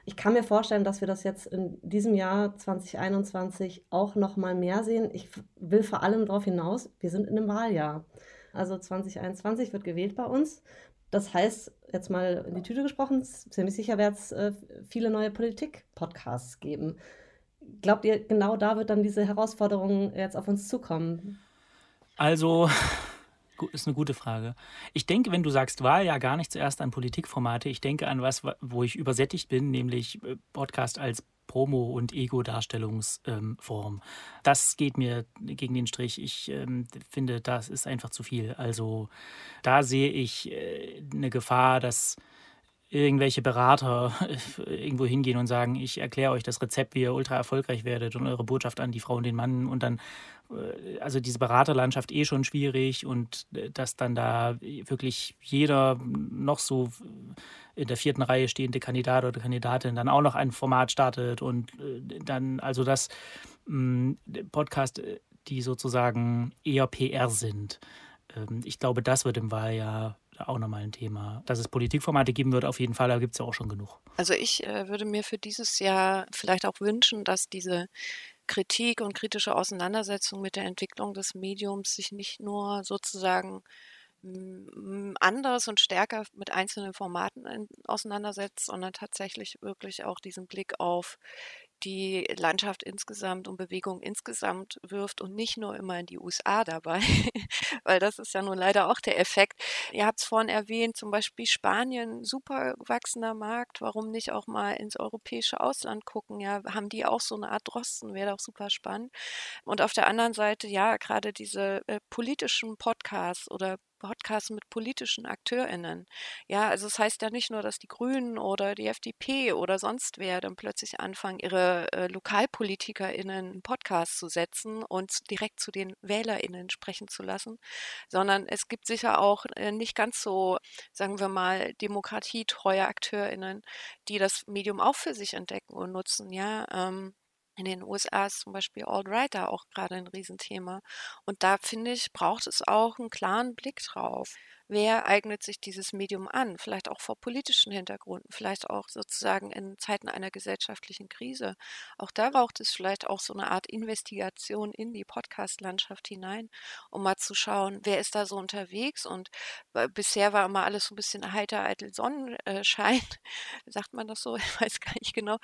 Ich kann mir vorstellen, dass wir das jetzt in diesem Jahr 2021 auch noch mal mehr sehen. Ich will vor allem darauf hinaus, wir sind in einem Wahljahr. Also 2021 wird gewählt bei uns. Das heißt, jetzt mal in die Tüte gesprochen, ziemlich sicher wird es äh, viele neue Politik-Podcasts geben. Glaubt ihr, genau da wird dann diese Herausforderung jetzt auf uns zukommen? Also, ist eine gute Frage. Ich denke, wenn du sagst Wahl, ja gar nicht zuerst an Politikformate. Ich denke an was, wo ich übersättigt bin, nämlich äh, Podcast als Promo- und Ego-Darstellungsform. Das geht mir gegen den Strich. Ich ähm, finde, das ist einfach zu viel. Also da sehe ich äh, eine Gefahr, dass irgendwelche Berater irgendwo hingehen und sagen, ich erkläre euch das Rezept, wie ihr ultra erfolgreich werdet und eure Botschaft an die Frau und den Mann und dann, äh, also diese Beraterlandschaft eh schon schwierig und äh, dass dann da wirklich jeder noch so in der vierten Reihe stehende Kandidat oder Kandidatin dann auch noch ein Format startet und äh, dann, also das mm, Podcast, die sozusagen eher PR sind. Ähm, ich glaube, das wird im Wahljahr auch nochmal ein Thema. Dass es Politikformate geben wird, auf jeden Fall, da gibt es ja auch schon genug. Also ich äh, würde mir für dieses Jahr vielleicht auch wünschen, dass diese Kritik und kritische Auseinandersetzung mit der Entwicklung des Mediums sich nicht nur sozusagen anders und stärker mit einzelnen Formaten auseinandersetzt, sondern tatsächlich wirklich auch diesen Blick auf die Landschaft insgesamt und Bewegung insgesamt wirft und nicht nur immer in die USA dabei, weil das ist ja nun leider auch der Effekt. Ihr habt es vorhin erwähnt, zum Beispiel Spanien, super wachsender Markt, warum nicht auch mal ins europäische Ausland gucken? Ja, haben die auch so eine Art Drosten, wäre doch super spannend. Und auf der anderen Seite, ja, gerade diese äh, politischen Podcasts oder Podcasts mit politischen AkteurInnen. Ja, also es das heißt ja nicht nur, dass die Grünen oder die FDP oder sonst wer dann plötzlich anfangen, ihre äh, LokalpolitikerInnen einen Podcast zu setzen und direkt zu den WählerInnen sprechen zu lassen, sondern es gibt sicher auch äh, nicht ganz so, sagen wir mal, demokratietreue AkteurInnen, die das Medium auch für sich entdecken und nutzen. Ja, ähm, in den USA ist zum Beispiel Alt-Right da auch gerade ein Riesenthema. Und da finde ich, braucht es auch einen klaren Blick drauf wer eignet sich dieses Medium an, vielleicht auch vor politischen Hintergründen, vielleicht auch sozusagen in Zeiten einer gesellschaftlichen Krise. Auch da braucht es vielleicht auch so eine Art Investigation in die Podcast-Landschaft hinein, um mal zu schauen, wer ist da so unterwegs. Und bisher war immer alles so ein bisschen heiter, eitel Sonnenschein, sagt man das so, ich weiß gar nicht genau.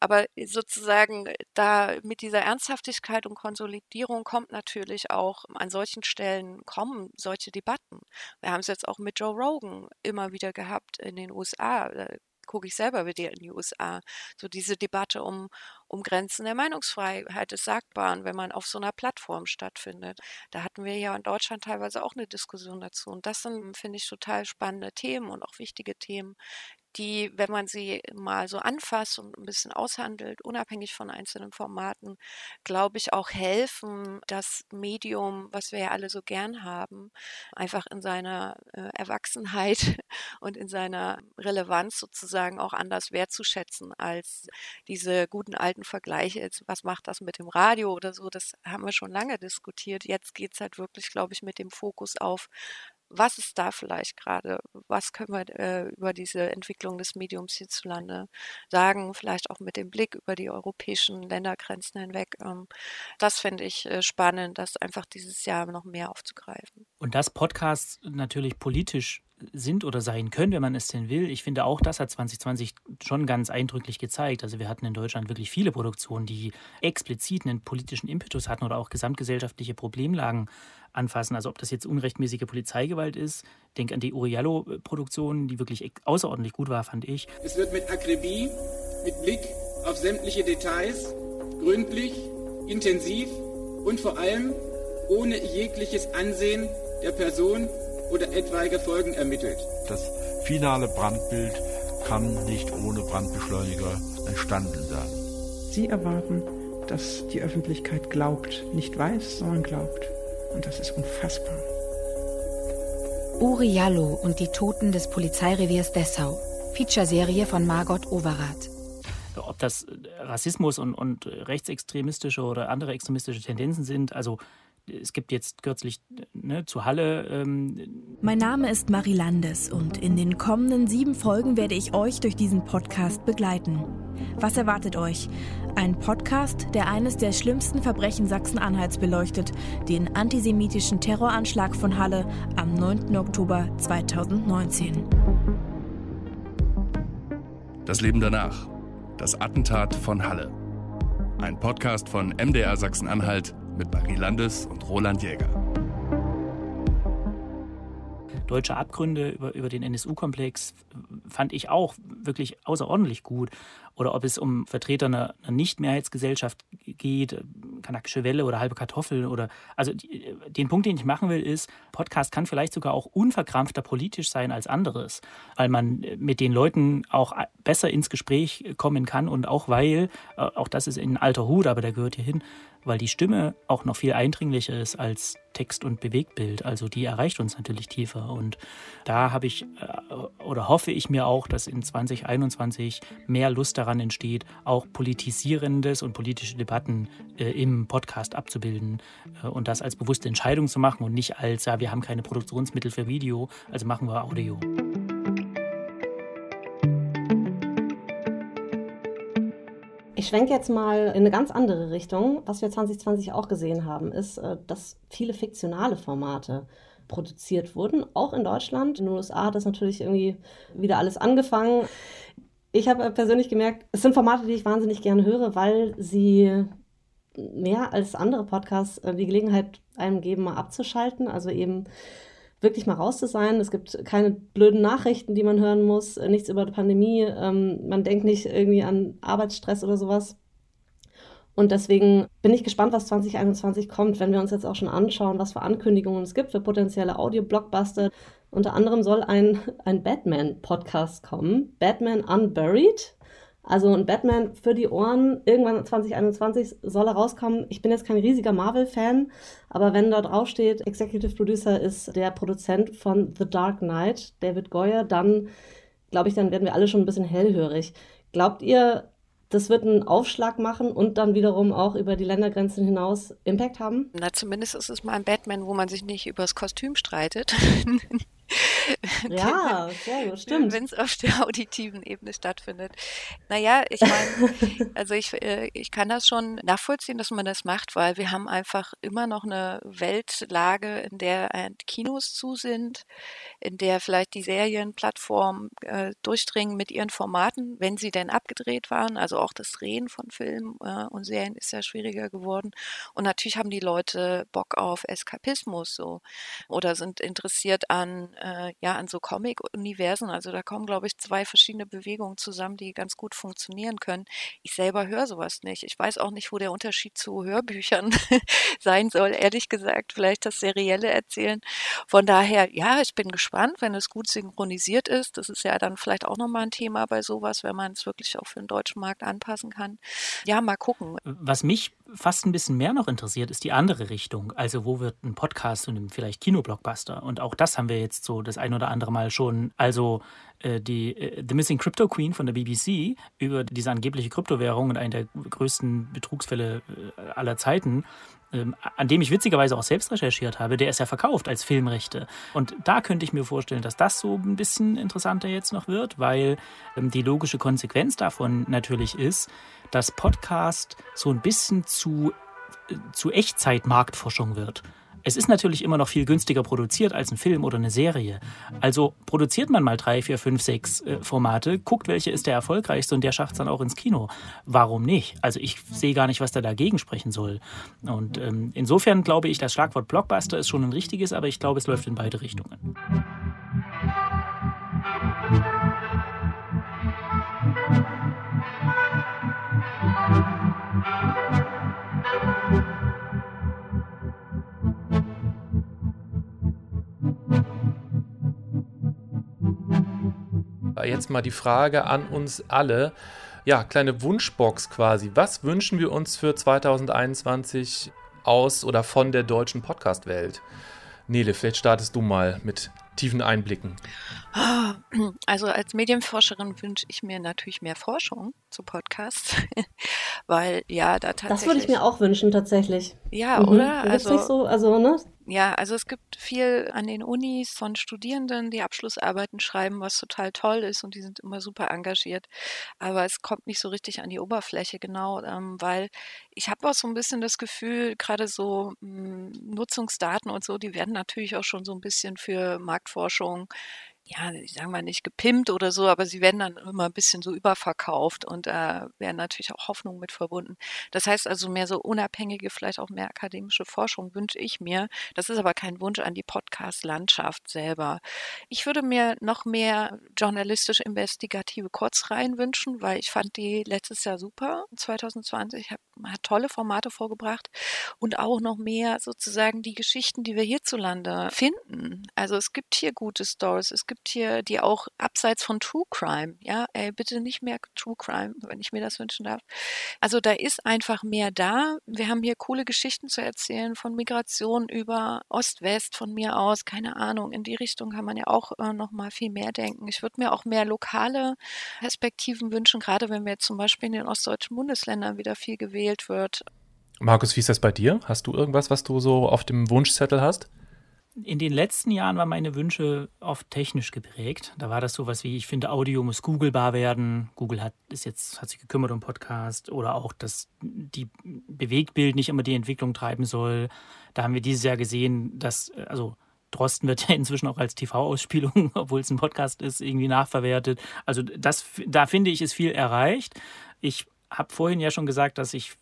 Aber sozusagen da mit dieser Ernsthaftigkeit und Konsolidierung kommt natürlich auch an solchen Stellen kommen solche Debatten. Wir haben es jetzt auch mit Joe Rogan immer wieder gehabt in den USA. Da gucke ich selber wieder in die USA. So diese Debatte um, um Grenzen der Meinungsfreiheit des Sagbaren, wenn man auf so einer Plattform stattfindet. Da hatten wir ja in Deutschland teilweise auch eine Diskussion dazu. Und das sind, finde ich, total spannende Themen und auch wichtige Themen, die, wenn man sie mal so anfasst und ein bisschen aushandelt, unabhängig von einzelnen Formaten, glaube ich, auch helfen, das Medium, was wir ja alle so gern haben, einfach in seiner äh, Erwachsenheit und in seiner Relevanz sozusagen auch anders wertzuschätzen als diese guten alten Vergleiche. Jetzt, was macht das mit dem Radio oder so? Das haben wir schon lange diskutiert. Jetzt geht es halt wirklich, glaube ich, mit dem Fokus auf was ist da vielleicht gerade? Was können wir äh, über diese Entwicklung des Mediums hierzulande sagen? Vielleicht auch mit dem Blick über die europäischen Ländergrenzen hinweg. Ähm, das finde ich äh, spannend, das einfach dieses Jahr noch mehr aufzugreifen. Und dass Podcasts natürlich politisch sind oder sein können, wenn man es denn will. Ich finde auch, das hat 2020 schon ganz eindrücklich gezeigt. Also wir hatten in Deutschland wirklich viele Produktionen, die explizit einen politischen Impetus hatten oder auch gesamtgesellschaftliche Problemlagen anfassen. Also ob das jetzt unrechtmäßige Polizeigewalt ist, denk an die Uriallo-Produktion, die wirklich außerordentlich gut war, fand ich. Es wird mit Akribie, mit Blick auf sämtliche Details, gründlich, intensiv und vor allem ohne jegliches Ansehen der Person oder etwaige Folgen ermittelt. Das finale Brandbild kann nicht ohne Brandbeschleuniger entstanden sein. Sie erwarten, dass die Öffentlichkeit glaubt, nicht weiß, sondern glaubt. Und das ist unfassbar. Uri Jallo und die Toten des Polizeireviers Dessau. Featureserie von Margot Overath. Ob das Rassismus und, und rechtsextremistische oder andere extremistische Tendenzen sind, also es gibt jetzt kürzlich ne, zu Halle. Ähm mein Name ist Marie Landes und in den kommenden sieben Folgen werde ich euch durch diesen Podcast begleiten. Was erwartet euch? Ein Podcast, der eines der schlimmsten Verbrechen Sachsen-Anhalts beleuchtet, den antisemitischen Terroranschlag von Halle am 9. Oktober 2019. Das Leben danach. Das Attentat von Halle. Ein Podcast von MDR Sachsen-Anhalt mit Marie Landes und Roland Jäger deutsche Abgründe über, über den NSU-Komplex fand ich auch wirklich außerordentlich gut. Oder ob es um Vertreter einer, einer Nicht-Mehrheitsgesellschaft geht, kanakische Welle oder halbe Kartoffel oder also die, den Punkt, den ich machen will, ist, Podcast kann vielleicht sogar auch unverkrampfter politisch sein als anderes, weil man mit den Leuten auch besser ins Gespräch kommen kann und auch weil, äh, auch das ist ein alter Hut, aber der gehört hier hin, weil die Stimme auch noch viel eindringlicher ist als Text und Bewegtbild. Also die erreicht uns natürlich tiefer. Und da habe ich äh, oder hoffe ich mir auch, dass in 2021 mehr Lust daran entsteht, auch politisierendes und politische Debatten äh, im Podcast abzubilden äh, und das als bewusste Entscheidung zu machen und nicht als, ja, wir haben keine Produktionsmittel für Video, also machen wir Audio. Ich schwenke jetzt mal in eine ganz andere Richtung. Was wir 2020 auch gesehen haben, ist, äh, dass viele fiktionale Formate produziert wurden, auch in Deutschland. In den USA hat das natürlich irgendwie wieder alles angefangen. Ich habe persönlich gemerkt, es sind Formate, die ich wahnsinnig gerne höre, weil sie mehr als andere Podcasts äh, die Gelegenheit einem geben, mal abzuschalten. Also eben wirklich mal raus zu sein. Es gibt keine blöden Nachrichten, die man hören muss, äh, nichts über die Pandemie. Ähm, man denkt nicht irgendwie an Arbeitsstress oder sowas. Und deswegen bin ich gespannt, was 2021 kommt, wenn wir uns jetzt auch schon anschauen, was für Ankündigungen es gibt für potenzielle Audio-Blockbuster. Unter anderem soll ein, ein Batman-Podcast kommen, Batman Unburied. Also ein Batman für die Ohren, irgendwann 2021 soll er rauskommen. Ich bin jetzt kein riesiger Marvel-Fan, aber wenn dort draufsteht, Executive Producer ist der Produzent von The Dark Knight, David Goyer, dann glaube ich, dann werden wir alle schon ein bisschen hellhörig. Glaubt ihr, das wird einen Aufschlag machen und dann wiederum auch über die Ländergrenzen hinaus Impact haben? Na, zumindest ist es mal ein Batman, wo man sich nicht über das Kostüm streitet. Ja, sehr gut, stimmt. Wenn es auf der auditiven Ebene stattfindet. Naja, ich meine, also ich, äh, ich kann das schon nachvollziehen, dass man das macht, weil wir haben einfach immer noch eine Weltlage, in der Kinos zu sind, in der vielleicht die Serienplattformen äh, durchdringen mit ihren Formaten, wenn sie denn abgedreht waren. Also auch das Drehen von Filmen äh, und Serien ist ja schwieriger geworden. Und natürlich haben die Leute Bock auf Eskapismus so oder sind interessiert an äh, ja an so Comic-Universen. Also da kommen, glaube ich, zwei verschiedene Bewegungen zusammen, die ganz gut funktionieren können. Ich selber höre sowas nicht. Ich weiß auch nicht, wo der Unterschied zu Hörbüchern sein soll, ehrlich gesagt. Vielleicht das serielle Erzählen. Von daher, ja, ich bin gespannt, wenn es gut synchronisiert ist. Das ist ja dann vielleicht auch nochmal ein Thema bei sowas, wenn man es wirklich auch für den deutschen Markt anpassen kann. Ja, mal gucken. Was mich fast ein bisschen mehr noch interessiert, ist die andere Richtung. Also wo wird ein Podcast zu einem vielleicht Kinoblockbuster? Und auch das haben wir jetzt so das ein oder andere Mal schon. Also äh, die äh, The Missing Crypto Queen von der BBC über diese angebliche Kryptowährung und einen der größten Betrugsfälle äh, aller Zeiten, ähm, an dem ich witzigerweise auch selbst recherchiert habe, der ist ja verkauft als Filmrechte. Und da könnte ich mir vorstellen, dass das so ein bisschen interessanter jetzt noch wird, weil ähm, die logische Konsequenz davon natürlich ist, dass Podcast so ein bisschen zu, äh, zu Echtzeitmarktforschung wird. Es ist natürlich immer noch viel günstiger produziert als ein Film oder eine Serie. Also produziert man mal drei, vier, fünf, sechs äh, Formate, guckt, welche ist der erfolgreichste und der schafft es dann auch ins Kino. Warum nicht? Also ich sehe gar nicht, was da dagegen sprechen soll. Und ähm, insofern glaube ich, das Schlagwort Blockbuster ist schon ein richtiges, aber ich glaube, es läuft in beide Richtungen. Jetzt mal die Frage an uns alle. Ja, kleine Wunschbox quasi. Was wünschen wir uns für 2021 aus oder von der deutschen Podcast-Welt? Nele, vielleicht startest du mal mit tiefen Einblicken. Also als Medienforscherin wünsche ich mir natürlich mehr Forschung zu Podcasts, weil ja da tatsächlich. Das würde ich mir auch wünschen tatsächlich. Ja, mhm. oder? Also nicht so, also ne, Ja, also es gibt viel an den Unis von Studierenden, die Abschlussarbeiten schreiben, was total toll ist und die sind immer super engagiert. Aber es kommt nicht so richtig an die Oberfläche, genau, ähm, weil ich habe auch so ein bisschen das Gefühl, gerade so mh, hm, Nutzungsdaten und so, die werden natürlich auch schon so ein bisschen für Marktforschung ja, ich sage mal nicht gepimpt oder so, aber sie werden dann immer ein bisschen so überverkauft und äh, werden natürlich auch Hoffnungen mit verbunden. Das heißt also mehr so unabhängige, vielleicht auch mehr akademische Forschung wünsche ich mir. Das ist aber kein Wunsch an die Podcast-Landschaft selber. Ich würde mir noch mehr journalistisch-investigative Kurzreihen wünschen, weil ich fand die letztes Jahr super. 2020 hat, hat tolle Formate vorgebracht und auch noch mehr sozusagen die Geschichten, die wir hierzulande finden. Also es gibt hier gute Stories, es gibt gibt hier die auch abseits von True Crime, ja, ey, bitte nicht mehr True Crime, wenn ich mir das wünschen darf. Also da ist einfach mehr da. Wir haben hier coole Geschichten zu erzählen von Migration über Ost-West von mir aus, keine Ahnung. In die Richtung kann man ja auch äh, noch mal viel mehr denken. Ich würde mir auch mehr lokale Perspektiven wünschen, gerade wenn wir zum Beispiel in den ostdeutschen Bundesländern wieder viel gewählt wird. Markus, wie ist das bei dir? Hast du irgendwas, was du so auf dem Wunschzettel hast? In den letzten Jahren waren meine Wünsche oft technisch geprägt. Da war das sowas wie, ich finde, Audio muss googlebar werden. Google hat, ist jetzt, hat sich gekümmert um Podcast oder auch, dass die Bewegtbild nicht immer die Entwicklung treiben soll. Da haben wir dieses Jahr gesehen, dass, also Drosten wird ja inzwischen auch als TV-Ausspielung, obwohl es ein Podcast ist, irgendwie nachverwertet. Also das, da finde ich, ist viel erreicht. Ich habe vorhin ja schon gesagt, dass ich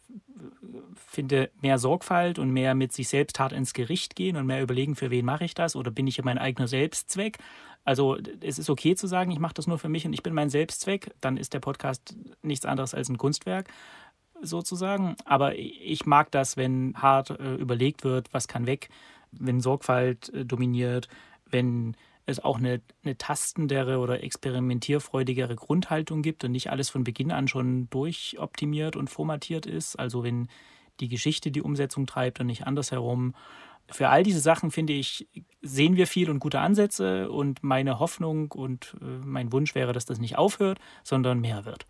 finde, mehr Sorgfalt und mehr mit sich selbst hart ins Gericht gehen und mehr überlegen, für wen mache ich das oder bin ich ja mein eigener Selbstzweck. Also es ist okay zu sagen, ich mache das nur für mich und ich bin mein Selbstzweck, dann ist der Podcast nichts anderes als ein Kunstwerk sozusagen. Aber ich mag das, wenn hart äh, überlegt wird, was kann weg, wenn Sorgfalt äh, dominiert, wenn es auch eine, eine tastendere oder experimentierfreudigere Grundhaltung gibt und nicht alles von Beginn an schon durchoptimiert und formatiert ist. Also wenn die Geschichte die Umsetzung treibt und nicht andersherum. Für all diese Sachen, finde ich, sehen wir viel und gute Ansätze und meine Hoffnung und äh, mein Wunsch wäre, dass das nicht aufhört, sondern mehr wird.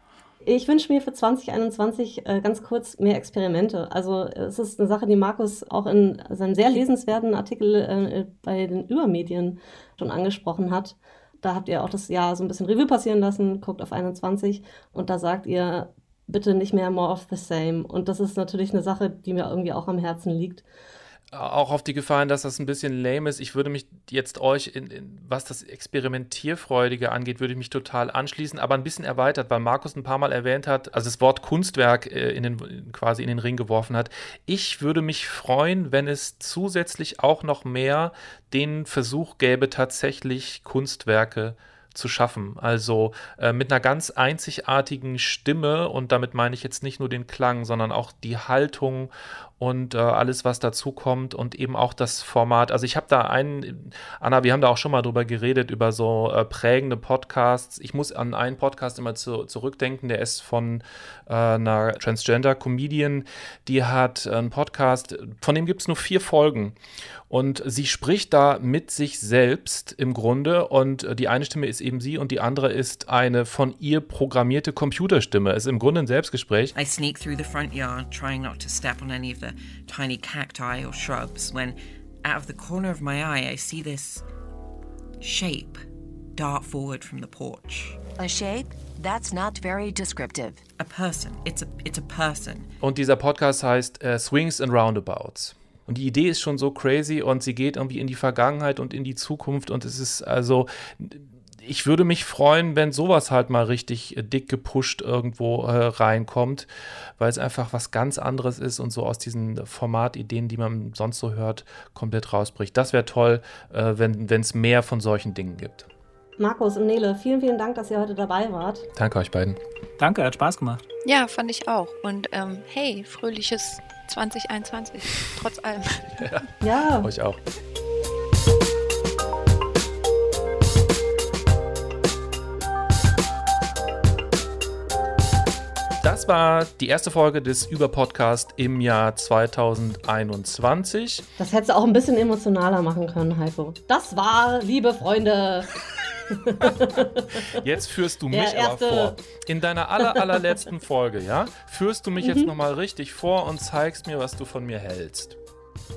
Ich wünsche mir für 2021 äh, ganz kurz mehr Experimente. Also es ist eine Sache, die Markus auch in seinem sehr lesenswerten Artikel äh, bei den Übermedien schon angesprochen hat. Da habt ihr auch das Jahr so ein bisschen Revue passieren lassen, guckt auf 21 und da sagt ihr, bitte nicht mehr more of the same. Und das ist natürlich eine Sache, die mir irgendwie auch am Herzen liegt auch auf die Gefahren, dass das ein bisschen lame ist. Ich würde mich jetzt euch, in, in, was das Experimentierfreudige angeht, würde ich mich total anschließen, aber ein bisschen erweitert, weil Markus ein paar Mal erwähnt hat, also das Wort Kunstwerk äh, in den, quasi in den Ring geworfen hat. Ich würde mich freuen, wenn es zusätzlich auch noch mehr den Versuch gäbe, tatsächlich Kunstwerke zu schaffen. Also äh, mit einer ganz einzigartigen Stimme und damit meine ich jetzt nicht nur den Klang, sondern auch die Haltung und äh, alles, was dazu kommt und eben auch das Format. Also ich habe da einen, Anna, wir haben da auch schon mal drüber geredet, über so äh, prägende Podcasts. Ich muss an einen Podcast immer zu, zurückdenken, der ist von äh, einer Transgender-Comedian, die hat einen Podcast, von dem gibt es nur vier Folgen. Und sie spricht da mit sich selbst im Grunde und äh, die eine Stimme ist eben sie und die andere ist eine von ihr programmierte Computerstimme. Es ist im Grunde ein Selbstgespräch. I sneak through the front yard, trying not to step on any of the tiny cacti or shrubs, when out of the corner of my eye I see this shape dart forward from the porch. A shape? That's not very descriptive. A person. It's a, it's a person. Und dieser Podcast heißt uh, Swings and Roundabouts. Und die Idee ist schon so crazy und sie geht irgendwie in die Vergangenheit und in die Zukunft und es ist also ich würde mich freuen, wenn sowas halt mal richtig dick gepusht irgendwo äh, reinkommt, weil es einfach was ganz anderes ist und so aus diesen Formatideen, die man sonst so hört, komplett rausbricht. Das wäre toll, äh, wenn es mehr von solchen Dingen gibt. Markus und Nele, vielen, vielen Dank, dass ihr heute dabei wart. Danke euch beiden. Danke, hat Spaß gemacht. Ja, fand ich auch. Und ähm, hey, fröhliches 2021, trotz allem. Ja, ja. Euch auch. Das war die erste Folge des Über-Podcast im Jahr 2021. Das hättest du auch ein bisschen emotionaler machen können, Heiko. Das war, liebe Freunde. Jetzt führst du mich aber vor. In deiner aller, allerletzten Folge, ja, führst du mich mhm. jetzt nochmal richtig vor und zeigst mir, was du von mir hältst.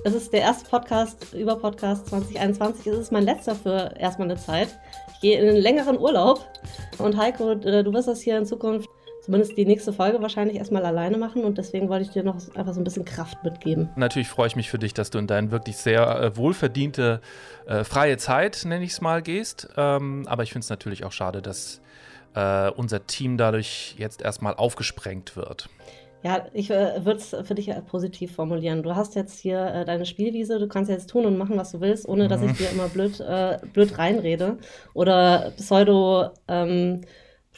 Es ist der erste Podcast über Podcast 2021. Es ist mein letzter für erstmal eine Zeit. Ich gehe in einen längeren Urlaub. Und Heiko, äh, du wirst das hier in Zukunft zumindest die nächste Folge wahrscheinlich erstmal alleine machen und deswegen wollte ich dir noch einfach so ein bisschen Kraft mitgeben. Natürlich freue ich mich für dich, dass du in deine wirklich sehr äh, wohlverdiente äh, freie Zeit, nenne ich es mal, gehst. Ähm, aber ich finde es natürlich auch schade, dass äh, unser Team dadurch jetzt erstmal aufgesprengt wird. Ja, ich äh, würde es für dich positiv formulieren. Du hast jetzt hier äh, deine Spielwiese, du kannst jetzt tun und machen, was du willst, ohne dass ich mhm. dir immer blöd, äh, blöd reinrede oder pseudo ähm,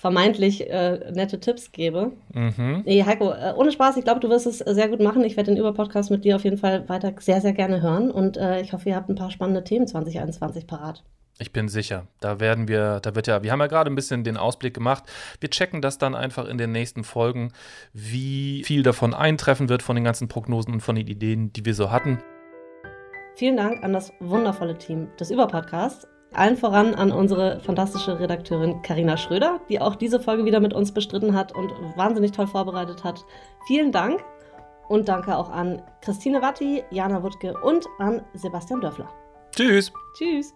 vermeintlich äh, nette Tipps gebe. Mhm. Nee, Heiko, äh, ohne Spaß, ich glaube, du wirst es sehr gut machen. Ich werde den Über-Podcast mit dir auf jeden Fall weiter sehr, sehr gerne hören und äh, ich hoffe, ihr habt ein paar spannende Themen 2021 parat. Ich bin sicher. Da werden wir, da wird ja, wir haben ja gerade ein bisschen den Ausblick gemacht. Wir checken das dann einfach in den nächsten Folgen, wie viel davon eintreffen wird von den ganzen Prognosen und von den Ideen, die wir so hatten. Vielen Dank an das wundervolle Team des Überpodcasts. Allen voran an unsere fantastische Redakteurin Karina Schröder, die auch diese Folge wieder mit uns bestritten hat und wahnsinnig toll vorbereitet hat. Vielen Dank und danke auch an Christine Watti, Jana Wuttke und an Sebastian Dörfler. Tschüss. Tschüss.